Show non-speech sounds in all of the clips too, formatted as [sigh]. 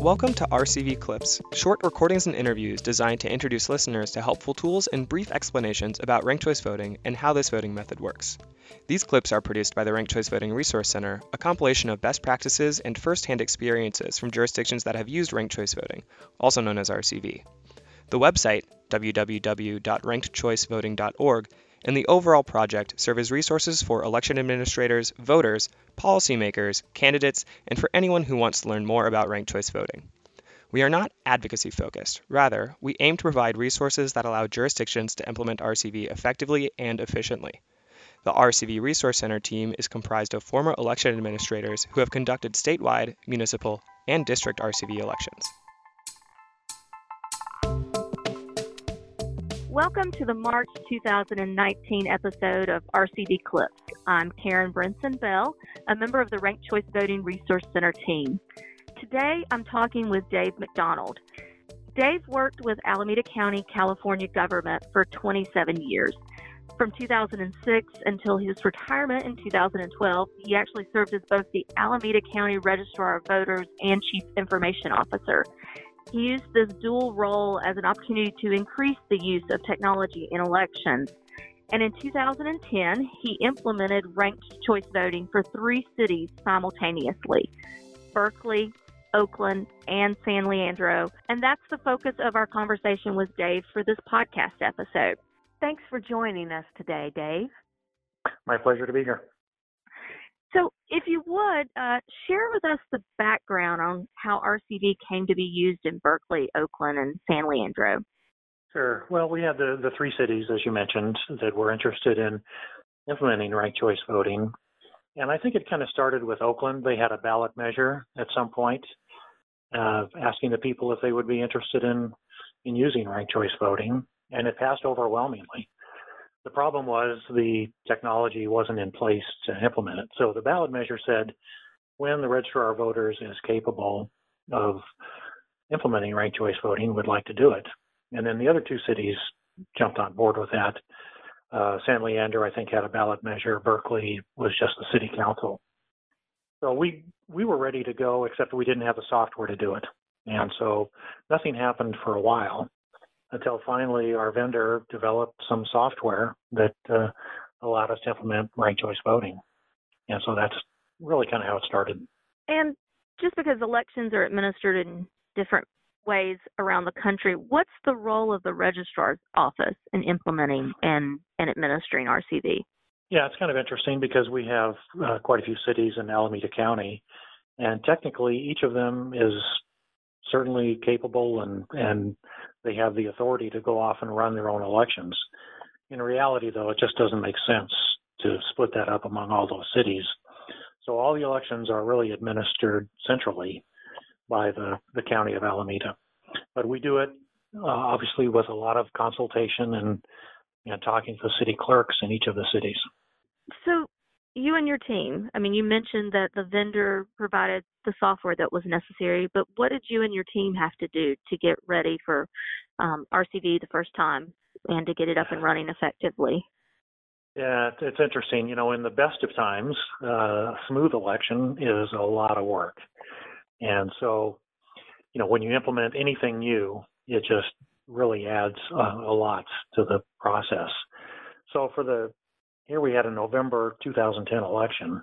Welcome to RCV Clips, short recordings and interviews designed to introduce listeners to helpful tools and brief explanations about ranked choice voting and how this voting method works. These clips are produced by the Ranked Choice Voting Resource Center, a compilation of best practices and first-hand experiences from jurisdictions that have used ranked choice voting, also known as RCV. The website, www.rankedchoicevoting.org, and the overall project serve as resources for election administrators, voters, policymakers, candidates, and for anyone who wants to learn more about ranked choice voting. We are not advocacy focused. Rather, we aim to provide resources that allow jurisdictions to implement RCV effectively and efficiently. The RCV Resource Center team is comprised of former election administrators who have conducted statewide, municipal, and district RCV elections. Welcome to the March 2019 episode of RCV Clips. I'm Karen Brinson Bell, a member of the Ranked Choice Voting Resource Center team. Today I'm talking with Dave McDonald. Dave worked with Alameda County, California government for 27 years. From 2006 until his retirement in 2012, he actually served as both the Alameda County Registrar of Voters and Chief Information Officer. He used this dual role as an opportunity to increase the use of technology in elections. And in 2010, he implemented ranked choice voting for three cities simultaneously Berkeley, Oakland, and San Leandro. And that's the focus of our conversation with Dave for this podcast episode. Thanks for joining us today, Dave. My pleasure to be here. If you would, uh, share with us the background on how RCV came to be used in Berkeley, Oakland, and San Leandro. Sure. Well, we had the, the three cities, as you mentioned, that were interested in implementing ranked choice voting. And I think it kind of started with Oakland. They had a ballot measure at some point, uh, asking the people if they would be interested in, in using ranked choice voting, and it passed overwhelmingly. The problem was the technology wasn't in place to implement it. So the ballot measure said when the registrar of voters is capable of implementing ranked choice voting, would like to do it. And then the other two cities jumped on board with that. Uh, San Leandro, I think, had a ballot measure. Berkeley was just the city council. So we we were ready to go, except we didn't have the software to do it. And so nothing happened for a while until finally our vendor developed some software that uh, allowed us to implement ranked choice voting. And so that's really kind of how it started. And just because elections are administered in different ways around the country, what's the role of the registrar's office in implementing and, and administering RCV? Yeah, it's kind of interesting because we have uh, quite a few cities in Alameda County, and technically each of them is certainly capable and and they have the authority to go off and run their own elections. In reality, though, it just doesn't make sense to split that up among all those cities. So all the elections are really administered centrally by the, the county of Alameda. But we do it uh, obviously with a lot of consultation and, and talking to the city clerks in each of the cities. So you and your team, I mean, you mentioned that the vendor provided the software that was necessary, but what did you and your team have to do to get ready for um, RCV the first time and to get it up and running effectively? Yeah, it's interesting. You know, in the best of times, uh, smooth election is a lot of work. And so, you know, when you implement anything new, it just really adds uh, a lot to the process. So for the here we had a November 2010 election,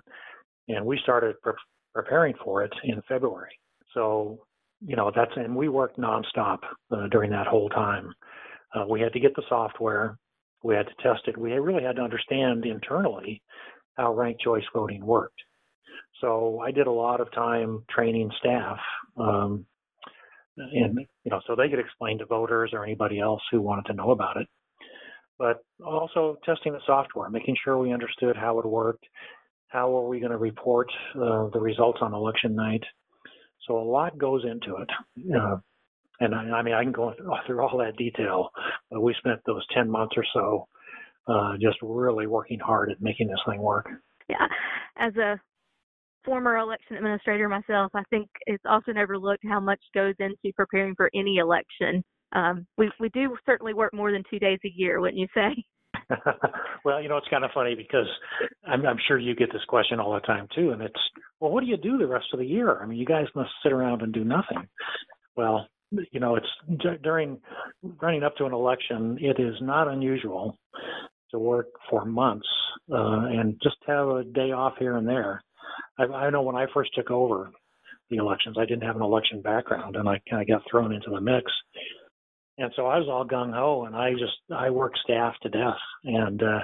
and we started pre- preparing for it in February. So, you know, that's and we worked nonstop uh, during that whole time. Uh, we had to get the software, we had to test it. We really had to understand internally how ranked choice voting worked. So I did a lot of time training staff, um, and you know, so they could explain to voters or anybody else who wanted to know about it but also testing the software, making sure we understood how it worked, how are we going to report uh, the results on election night. So a lot goes into it. Uh, and I, I, mean, I can go [laughs] through all that detail, but we spent those 10 months or so uh, just really working hard at making this thing work. Yeah. As a former election administrator myself, I think it's often overlooked how much goes into preparing for any election um, we we do certainly work more than two days a year, wouldn't you say? [laughs] [laughs] well, you know, it's kind of funny because I'm, I'm sure you get this question all the time too, and it's well, what do you do the rest of the year? I mean, you guys must sit around and do nothing. Well, you know, it's during running up to an election, it is not unusual to work for months uh, and just have a day off here and there. I, I know when I first took over the elections, I didn't have an election background, and I kind of got thrown into the mix. And so I was all gung ho, and I just I worked staff to death. And uh,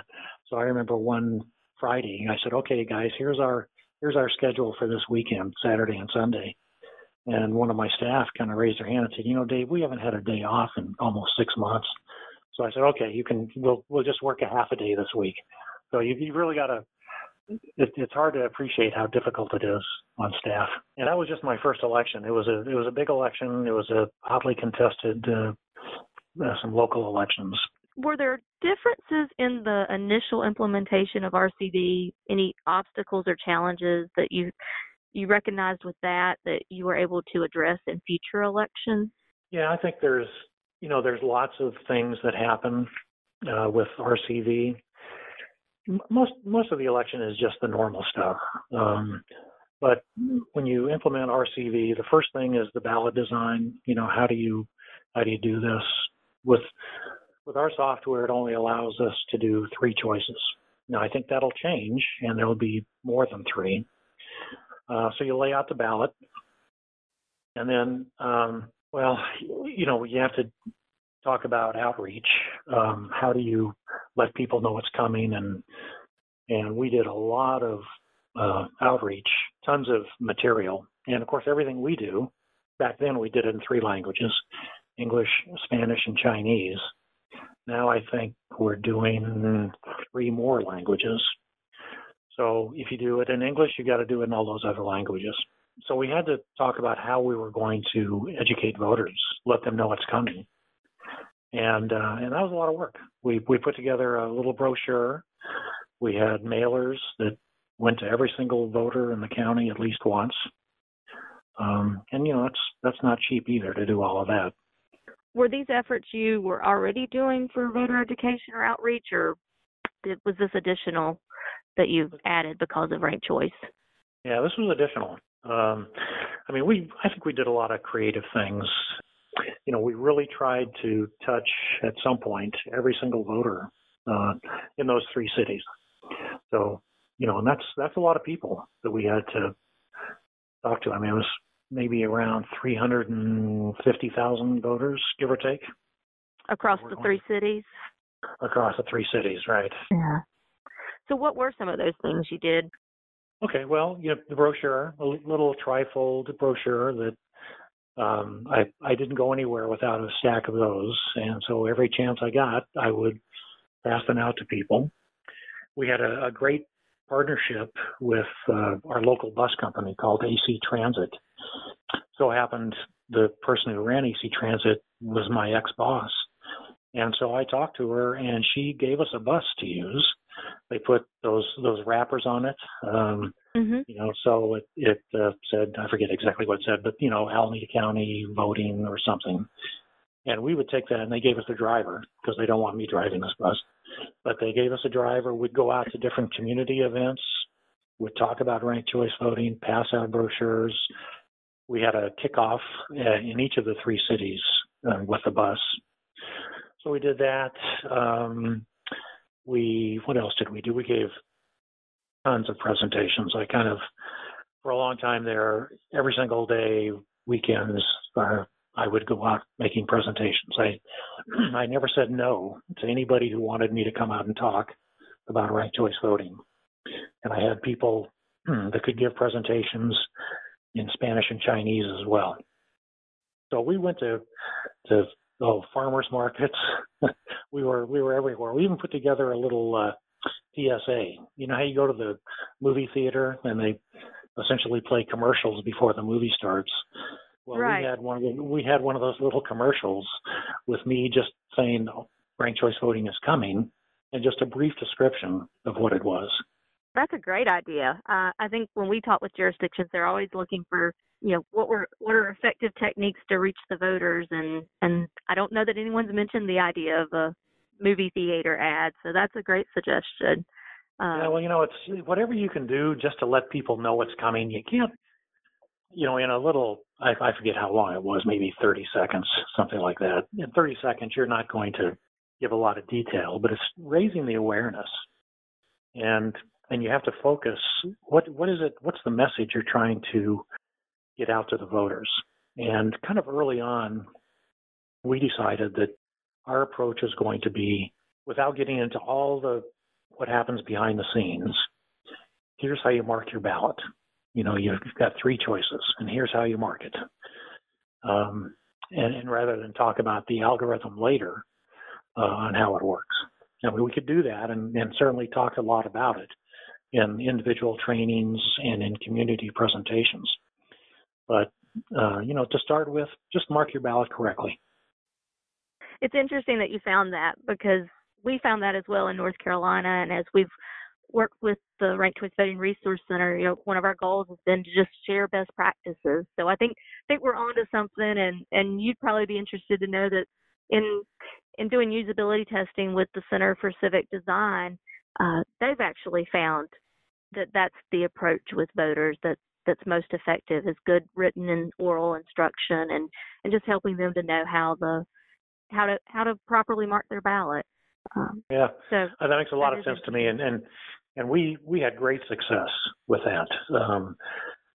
so I remember one Friday, I said, "Okay, guys, here's our here's our schedule for this weekend, Saturday and Sunday." And one of my staff kind of raised their hand and said, "You know, Dave, we haven't had a day off in almost six months." So I said, "Okay, you can. We'll we'll just work a half a day this week." So you you really got to. It, it's hard to appreciate how difficult it is on staff. And that was just my first election. It was a it was a big election. It was a hotly contested uh, uh, some local elections. Were there differences in the initial implementation of RCV? Any obstacles or challenges that you you recognized with that that you were able to address in future elections? Yeah, I think there's you know there's lots of things that happen uh, with RCV. Most most of the election is just the normal stuff. Um, but when you implement RCV, the first thing is the ballot design. You know, how do you how do you do this? With with our software, it only allows us to do three choices. Now, I think that'll change, and there'll be more than three. Uh, so you lay out the ballot, and then, um, well, you know, you have to talk about outreach. Um, how do you let people know it's coming? And and we did a lot of uh, outreach, tons of material, and of course, everything we do. Back then, we did it in three languages. English, Spanish, and Chinese. Now I think we're doing three more languages. So if you do it in English, you got to do it in all those other languages. So we had to talk about how we were going to educate voters, let them know it's coming, and uh, and that was a lot of work. We we put together a little brochure. We had mailers that went to every single voter in the county at least once. Um, and you know that's that's not cheap either to do all of that were these efforts you were already doing for voter education or outreach, or was this additional that you added because of ranked choice? Yeah, this was additional. Um, I mean, we I think we did a lot of creative things. You know, we really tried to touch at some point every single voter uh, in those three cities. So, you know, and that's that's a lot of people that we had to talk to. I mean, it was maybe around 350,000 voters, give or take. Across the three cities? Across the three cities, right. Yeah. So, what were some of those things you did? Okay, well, you know, the brochure, a little trifold brochure that um, I I didn't go anywhere without a stack of those, and so every chance I got, I would pass them out to people. We had a, a great partnership with uh, our local bus company called AC Transit. So happened the person who ran AC Transit was my ex boss. And so I talked to her and she gave us a bus to use. They put those those wrappers on it. Um, mm-hmm. You know, so it it uh, said I forget exactly what it said, but you know, Alameda County voting or something. And we would take that, and they gave us a driver because they don't want me driving this bus. But they gave us a driver. We'd go out to different community events. We'd talk about ranked choice voting, pass out brochures. We had a kickoff uh, in each of the three cities uh, with the bus. So we did that. Um, we what else did we do? We gave tons of presentations. I kind of for a long time there, every single day, weekends, uh, I would go out making presentations. I [clears throat] I never said no to anybody who wanted me to come out and talk about ranked choice voting. And I had people [clears throat] that could give presentations in Spanish and Chinese as well. So we went to to oh, farmers markets. [laughs] we were we were everywhere. We even put together a little uh, PSA. You know how you go to the movie theater and they essentially play commercials before the movie starts. Well, right. we had one of the, we had one of those little commercials with me just saying ranked choice voting is coming, and just a brief description of what it was. That's a great idea. Uh, I think when we talk with jurisdictions, they're always looking for you know what were what are effective techniques to reach the voters, and and I don't know that anyone's mentioned the idea of a movie theater ad, so that's a great suggestion. Um, yeah, well, you know, it's whatever you can do just to let people know what's coming. You can't, you know, in a little, I, I forget how long it was, maybe 30 seconds, something like that. In 30 seconds, you're not going to give a lot of detail, but it's raising the awareness, and and you have to focus. What what is it? What's the message you're trying to get out to the voters? And kind of early on, we decided that our approach is going to be without getting into all the what happens behind the scenes. Here's how you mark your ballot. You know, you've got three choices, and here's how you mark it. Um, and, and, rather than talk about the algorithm later uh, on how it works, mean, we could do that, and, and certainly talk a lot about it in individual trainings and in community presentations. But uh, you know, to start with, just mark your ballot correctly. It's interesting that you found that because we found that as well in North Carolina, and as we've worked with the Ranked Choice Voting Resource Center, you know, one of our goals has been to just share best practices. So I think I think we're onto something, and and you'd probably be interested to know that in in doing usability testing with the Center for Civic Design, uh, they've actually found that that's the approach with voters that that's most effective is good written and oral instruction and and just helping them to know how the how to how to properly mark their ballot. Um, yeah, so uh, that makes a lot of sense to me, and and and we we had great success with that. Um,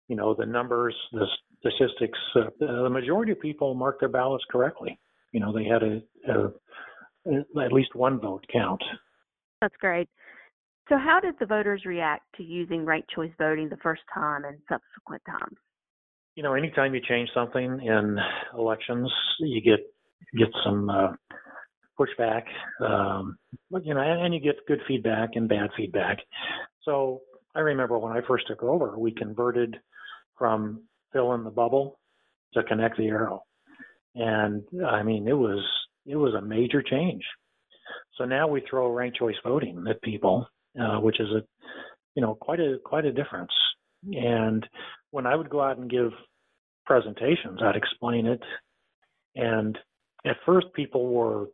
you know, the numbers, the statistics, uh, the majority of people marked their ballots correctly. You know, they had a, a at least one vote count. That's great. So, how did the voters react to using ranked choice voting the first time and subsequent times? You know, anytime you change something in elections, you get get some uh, pushback, um, you know, and, and you get good feedback and bad feedback. So, I remember when I first took over, we converted from fill in the bubble to connect the arrow, and I mean, it was it was a major change. So now we throw ranked choice voting at people uh, which is a you know quite a quite a difference. And when I would go out and give presentations, I'd explain it, and at first people were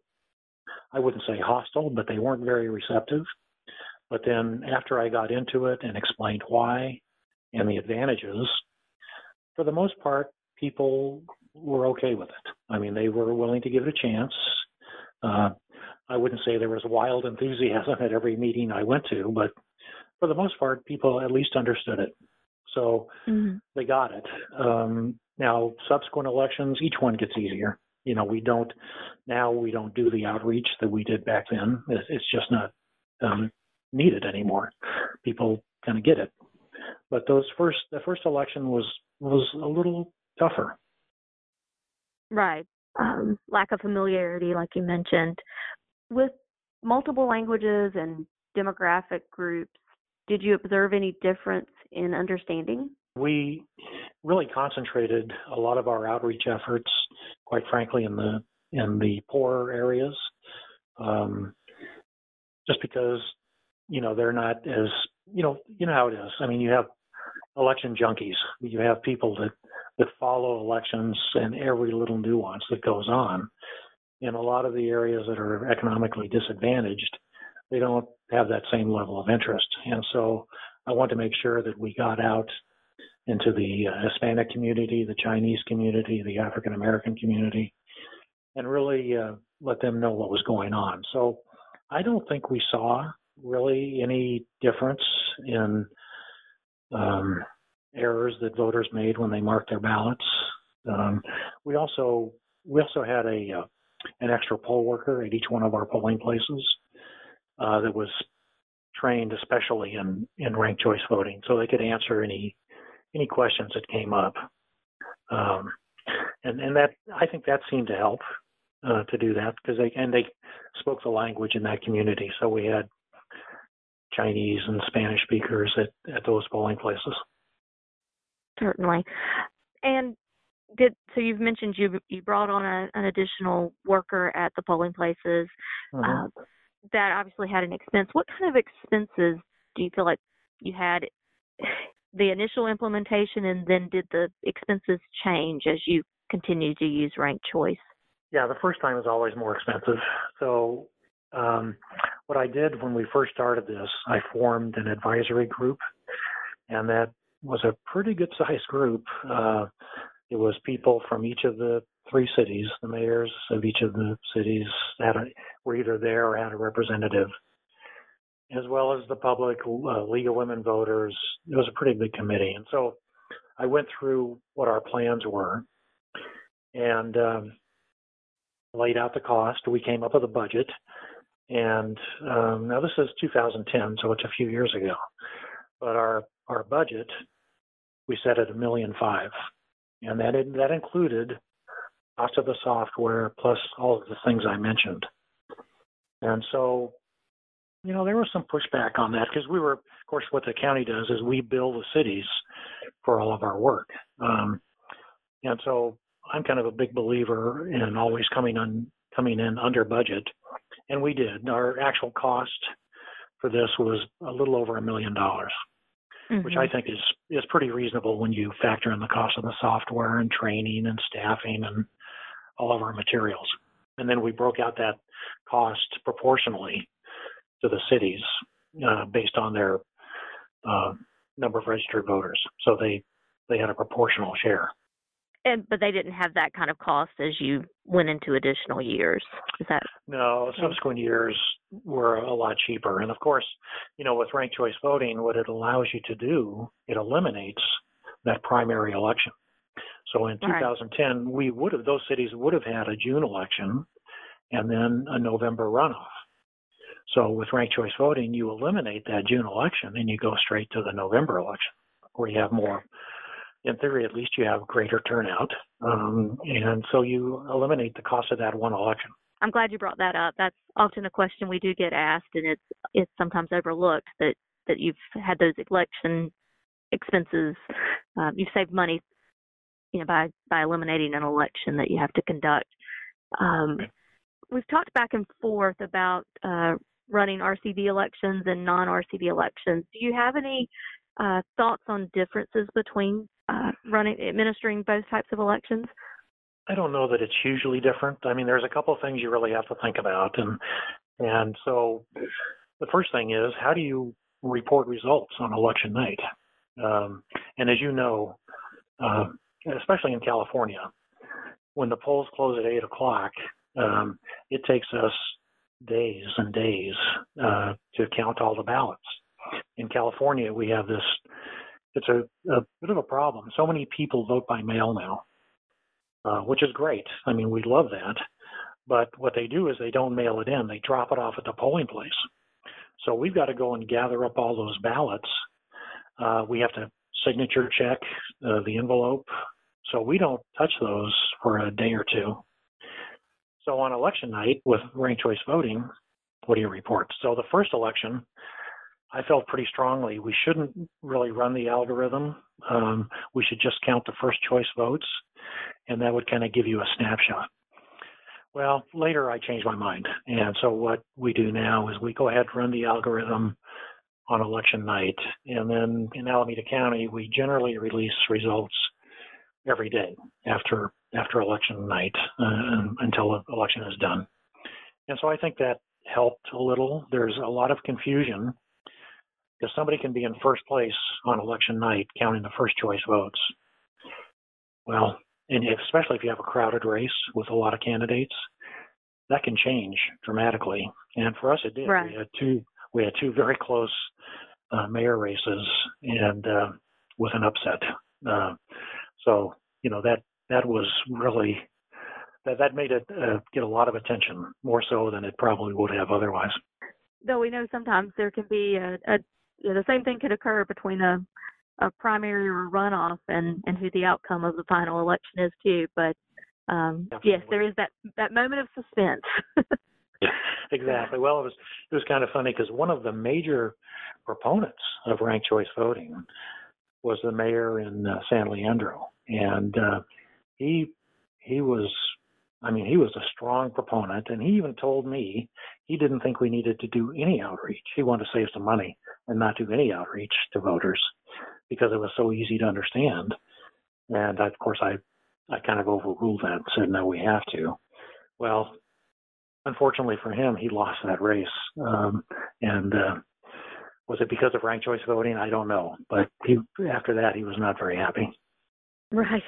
I wouldn't say hostile, but they weren't very receptive. But then after I got into it and explained why and the advantages, for the most part, people were okay with it. I mean, they were willing to give it a chance. Uh, I wouldn't say there was wild enthusiasm at every meeting I went to, but for the most part, people at least understood it. So mm-hmm. they got it. Um, now, subsequent elections, each one gets easier. You know, we don't now we don't do the outreach that we did back then. It's just not um, needed anymore. People kind of get it. But those first the first election was was a little tougher. Right. Um, lack of familiarity, like you mentioned with multiple languages and demographic groups, did you observe any difference in understanding? We really concentrated a lot of our outreach efforts, quite frankly, in the in the poorer areas, um, just because you know they're not as you know you know how it is. I mean, you have election junkies. You have people that that follow elections and every little nuance that goes on in a lot of the areas that are economically disadvantaged, they don't have that same level of interest. And so I want to make sure that we got out into the uh, Hispanic community, the Chinese community, the African American community, and really uh, let them know what was going on. So I don't think we saw really any difference in um, errors that voters made when they marked their ballots. Um, we also we also had a uh, an extra poll worker at each one of our polling places uh, that was trained especially in, in ranked choice voting, so they could answer any any questions that came up. Um, and and that I think that seemed to help uh, to do that because they and they spoke the language in that community, so we had Chinese and Spanish speakers at, at those polling places. Certainly. And did so you've mentioned you you brought on a, an additional worker at the polling places mm-hmm. uh, that obviously had an expense what kind of expenses do you feel like you had the initial implementation and then did the expenses change as you continued to use ranked choice yeah the first time is always more expensive so Um, what I did when we first started this, I formed an advisory group, and that was a pretty good sized group. Uh, it was people from each of the three cities. The mayors of each of the cities had a, were either there or had a representative, as well as the public, uh, League of Women Voters. It was a pretty big committee, and so I went through what our plans were and um, laid out the cost. We came up with a budget, and um, now this is 2010, so it's a few years ago. But our our budget we set at a million five, and that that included cost of the software plus all of the things I mentioned. And so, you know, there was some pushback on that because we were, of course, what the county does is we bill the cities for all of our work. Um, and so I'm kind of a big believer in always coming on coming in under budget, and we did. Our actual cost for this was a little over a million dollars, Mm-hmm. which I think is is pretty reasonable when you factor in the cost of the software and training and staffing and all of our materials. And then we broke out that cost proportionally to the cities uh, based on their uh, number of registered voters. So they they had a proportional share. And but they didn't have that kind of cost as you went into additional years. Is that No, subsequent years were a lot cheaper. And of course, you know, with ranked choice voting, what it allows you to do, it eliminates that primary election. So in Right. 2010, we would have those cities would have had a June election and then a November runoff. So with ranked choice voting, you eliminate that June election and you go straight to the November election, where you have more. In theory, at least you have greater turnout, um, and so you eliminate the cost of that one election. I'm glad you brought that up. That's often a question we do get asked, and it's it's sometimes overlooked that that you've had those election expenses. Um, you've saved money, you know, by by eliminating an election that you have to conduct. Um, we've talked back and forth about uh, running RCV elections and non-RCV elections. Do you have any uh, thoughts on differences between uh, running administering both types of elections? I don't know that it's hugely different. I mean, there's a couple of things you really have to think about, and and so the first thing is how do you report results on election night? Um, and as you know, uh, especially in California, when the polls close at eight o'clock, um, it takes us days and days uh, to count all the ballots. In California, we have this. It's a, a bit of a problem. So many people vote by mail now uh, which is great. I mean, we love that. But what they do is they don't mail it in; they drop it off at the polling place. So we've got to go and gather up all those ballots. Uh, we have to signature check uh, the envelope. So we don't touch those for a day or two. So on election night with ranked choice voting, what do you report? So the first election, I felt pretty strongly we shouldn't really run the algorithm. Um, we should just count the first choice votes, and that would kind of give you a snapshot. Well, later I changed my mind, and so what we do now is we go ahead and run the algorithm on election night, and then in Alameda County we generally release results every day after after election night uh, until the election is done. And so I think that helped a little. There's a lot of confusion because somebody can be in first place on election night counting the first choice votes. Well, and especially if you have a crowded race with a lot of candidates, that can change dramatically. And for us, it did. Right. We had two we had two very close uh, mayor races, and uh, with an upset. Uh, so you know that that was really that that made it uh, get a lot of attention, more so than it probably would have otherwise. though we know sometimes there can be a, a you know, the same thing could occur between a a primary or a runoff and and who the outcome of the final election is too but um yes there is that that moment of suspense [laughs] exactly. Well, it was it was kind of funny because one of the major proponents of ranked choice voting was the mayor in uh, San Leandro, and uh, he he was, I mean, he was a strong proponent, and he even told me he didn't think we needed to do any outreach. He wanted to save some money and not do any outreach to voters because it was so easy to understand. And of course, I I kind of overruled that and said no, we have to. Well, unfortunately for him, he lost that race. Um, and uh, was it because of ranked choice voting? I don't know. But he after that, he was not very happy. Right.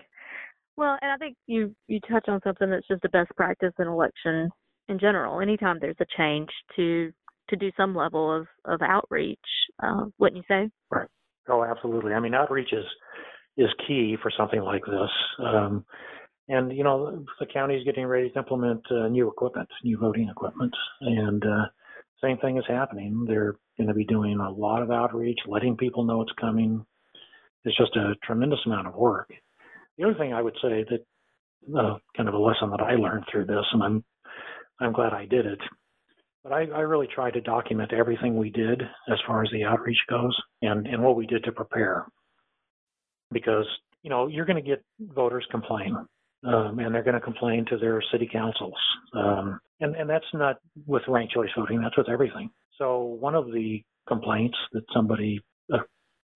Well, and I think you you touch on something that's just a best practice in election in general. Anytime there's a change to to do some level of of outreach, uh, wouldn't you say? Right. Oh, absolutely. I mean, outreach is is key for something like this. Um, and you know, the county is getting ready to implement uh, new equipment, new voting equipment, and uh, same thing is happening. They're going to be doing a lot of outreach, letting people know it's coming. It's just a tremendous amount of work. The other thing I would say that uh, kind of a lesson that I learned through this, and I'm I'm glad I did it. But I, I really tried to document everything we did as far as the outreach goes and, and what we did to prepare. Because, you know, you're going to get voters complain um, and they're going to complain to their city councils. Um, and, and that's not with ranked choice voting, that's with everything. So one of the complaints that somebody, a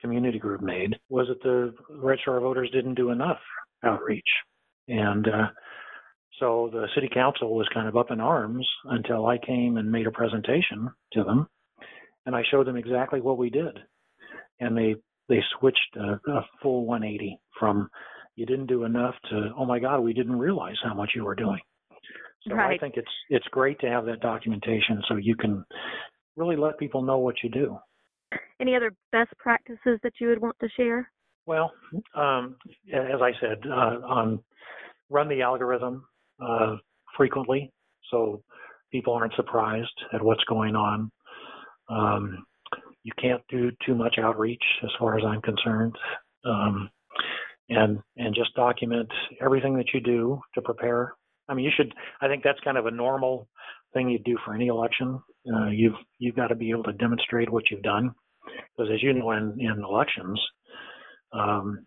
community group made, was that the registrar voters didn't do enough outreach. And uh, so the city council was kind of up in arms until I came and made a presentation to them, and I showed them exactly what we did, and they they switched a, a full 180 from you didn't do enough to oh my god we didn't realize how much you were doing. So right. I think it's it's great to have that documentation so you can really let people know what you do. Any other best practices that you would want to share? Well, um, as I said, uh, run the algorithm uh, frequently, so people aren't surprised at what's going on. Um, you can't do too much outreach, as far as I'm concerned, um, and and just document everything that you do to prepare. I mean, you should. I think that's kind of a normal thing you do for any election. Uh, you've you've got to be able to demonstrate what you've done, because as you know, in in elections, um,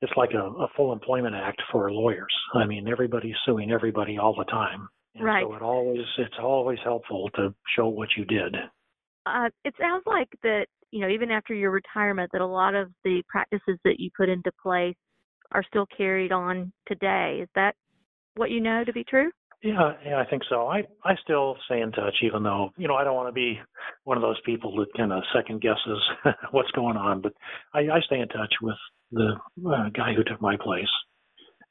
it's like a, a full employment act for lawyers. I mean, everybody's suing everybody all the time. And right. So it always it's always helpful to show what you did. Uh, it sounds like that you know even after your retirement that a lot of the practices that you put into place are still carried on today. Is that what you know to be true? Yeah, yeah, I think so. I I still stay in touch, even though you know I don't want to be one of those people that kind of second guesses [laughs] what's going on. But I, I stay in touch with the uh, guy who took my place,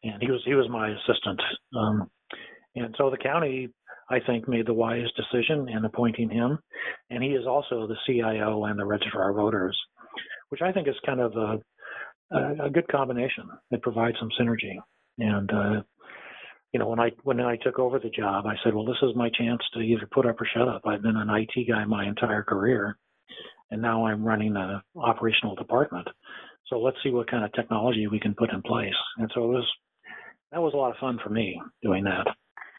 and he was he was my assistant. Um, and so the county, I think, made the wise decision in appointing him, and he is also the CIO and the registrar of voters, which I think is kind of a a, a good combination. It provides some synergy, and uh, you know, when I when I took over the job, I said, well, this is my chance to either put up or shut up. I've been an IT guy my entire career, and now I'm running an operational department. So let's see what kind of technology we can put in place. And so it was that was a lot of fun for me doing that.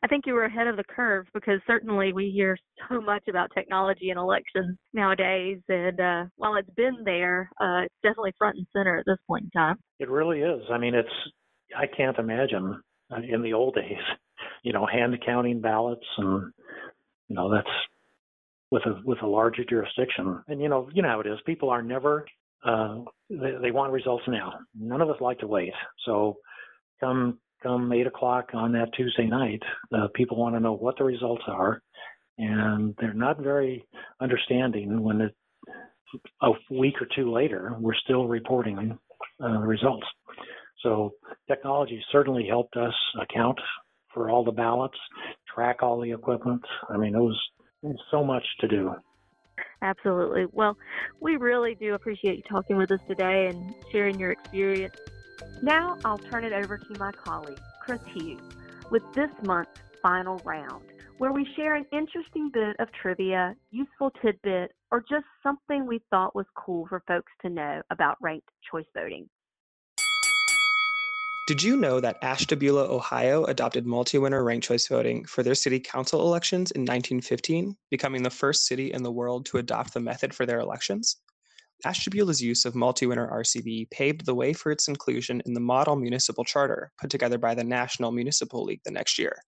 I think you were ahead of the curve because certainly we hear so much about technology in elections nowadays, and uh, while it's been there, uh, it's definitely front and center at this point in time. It really is. I mean, it's I can't imagine in the old days, [laughs] you know, hand counting ballots and you know that's with a with a larger jurisdiction. And you know, you know how it is. People are never uh, they, they want results now. None of us like to wait. So come come eight o'clock on that Tuesday night, uh, people want to know what the results are, and they're not very understanding when it, a week or two later we're still reporting uh, the results. So technology certainly helped us account for all the ballots, track all the equipment. I mean, it was, it was so much to do. Absolutely. Well, we really do appreciate you talking with us today and sharing your experience. Now I'll turn it over to my colleague, Chris Hughes, with this month's final round, where we share an interesting bit of trivia, useful tidbit, or just something we thought was cool for folks to know about ranked choice voting. Did you know that Ashtabula, Ohio adopted multi-winner ranked choice voting for their city council elections in 1915, becoming the first city in the world to adopt the method for their elections? Ashtabula's use of multi-winner RCV paved the way for its inclusion in the model municipal charter put together by the National Municipal League the next year.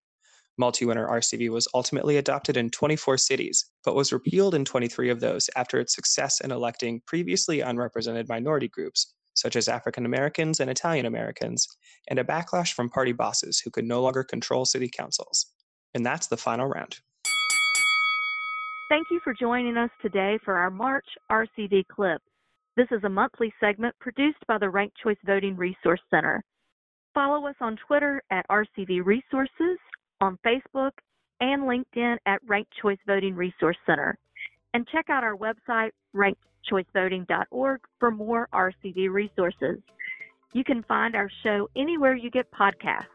Multi-winner RCV was ultimately adopted in 24 cities, but was repealed in 23 of those after its success in electing previously unrepresented minority groups, such as African Americans and Italian Americans, and a backlash from party bosses who could no longer control city councils. And that's the final round. Thank you for joining us today for our March RCV clip. This is a monthly segment produced by the Ranked Choice Voting Resource Center. Follow us on Twitter at RCV Resources, on Facebook, and LinkedIn at Ranked Choice Voting Resource Center. And check out our website, rankedchoicevoting.org, for more RCV resources. You can find our show anywhere you get podcasts.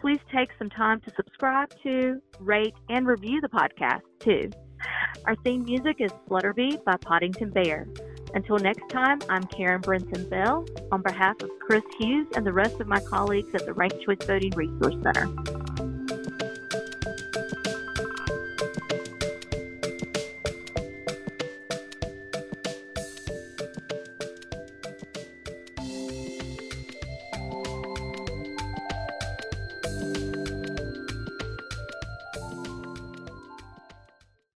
Please take some time to subscribe to, rate, and review the podcast, too. Our theme music is Flutterby by Poddington Bear. Until next time, I'm Karen Brinson Bell on behalf of Chris Hughes and the rest of my colleagues at the Ranked Choice Voting Resource Center.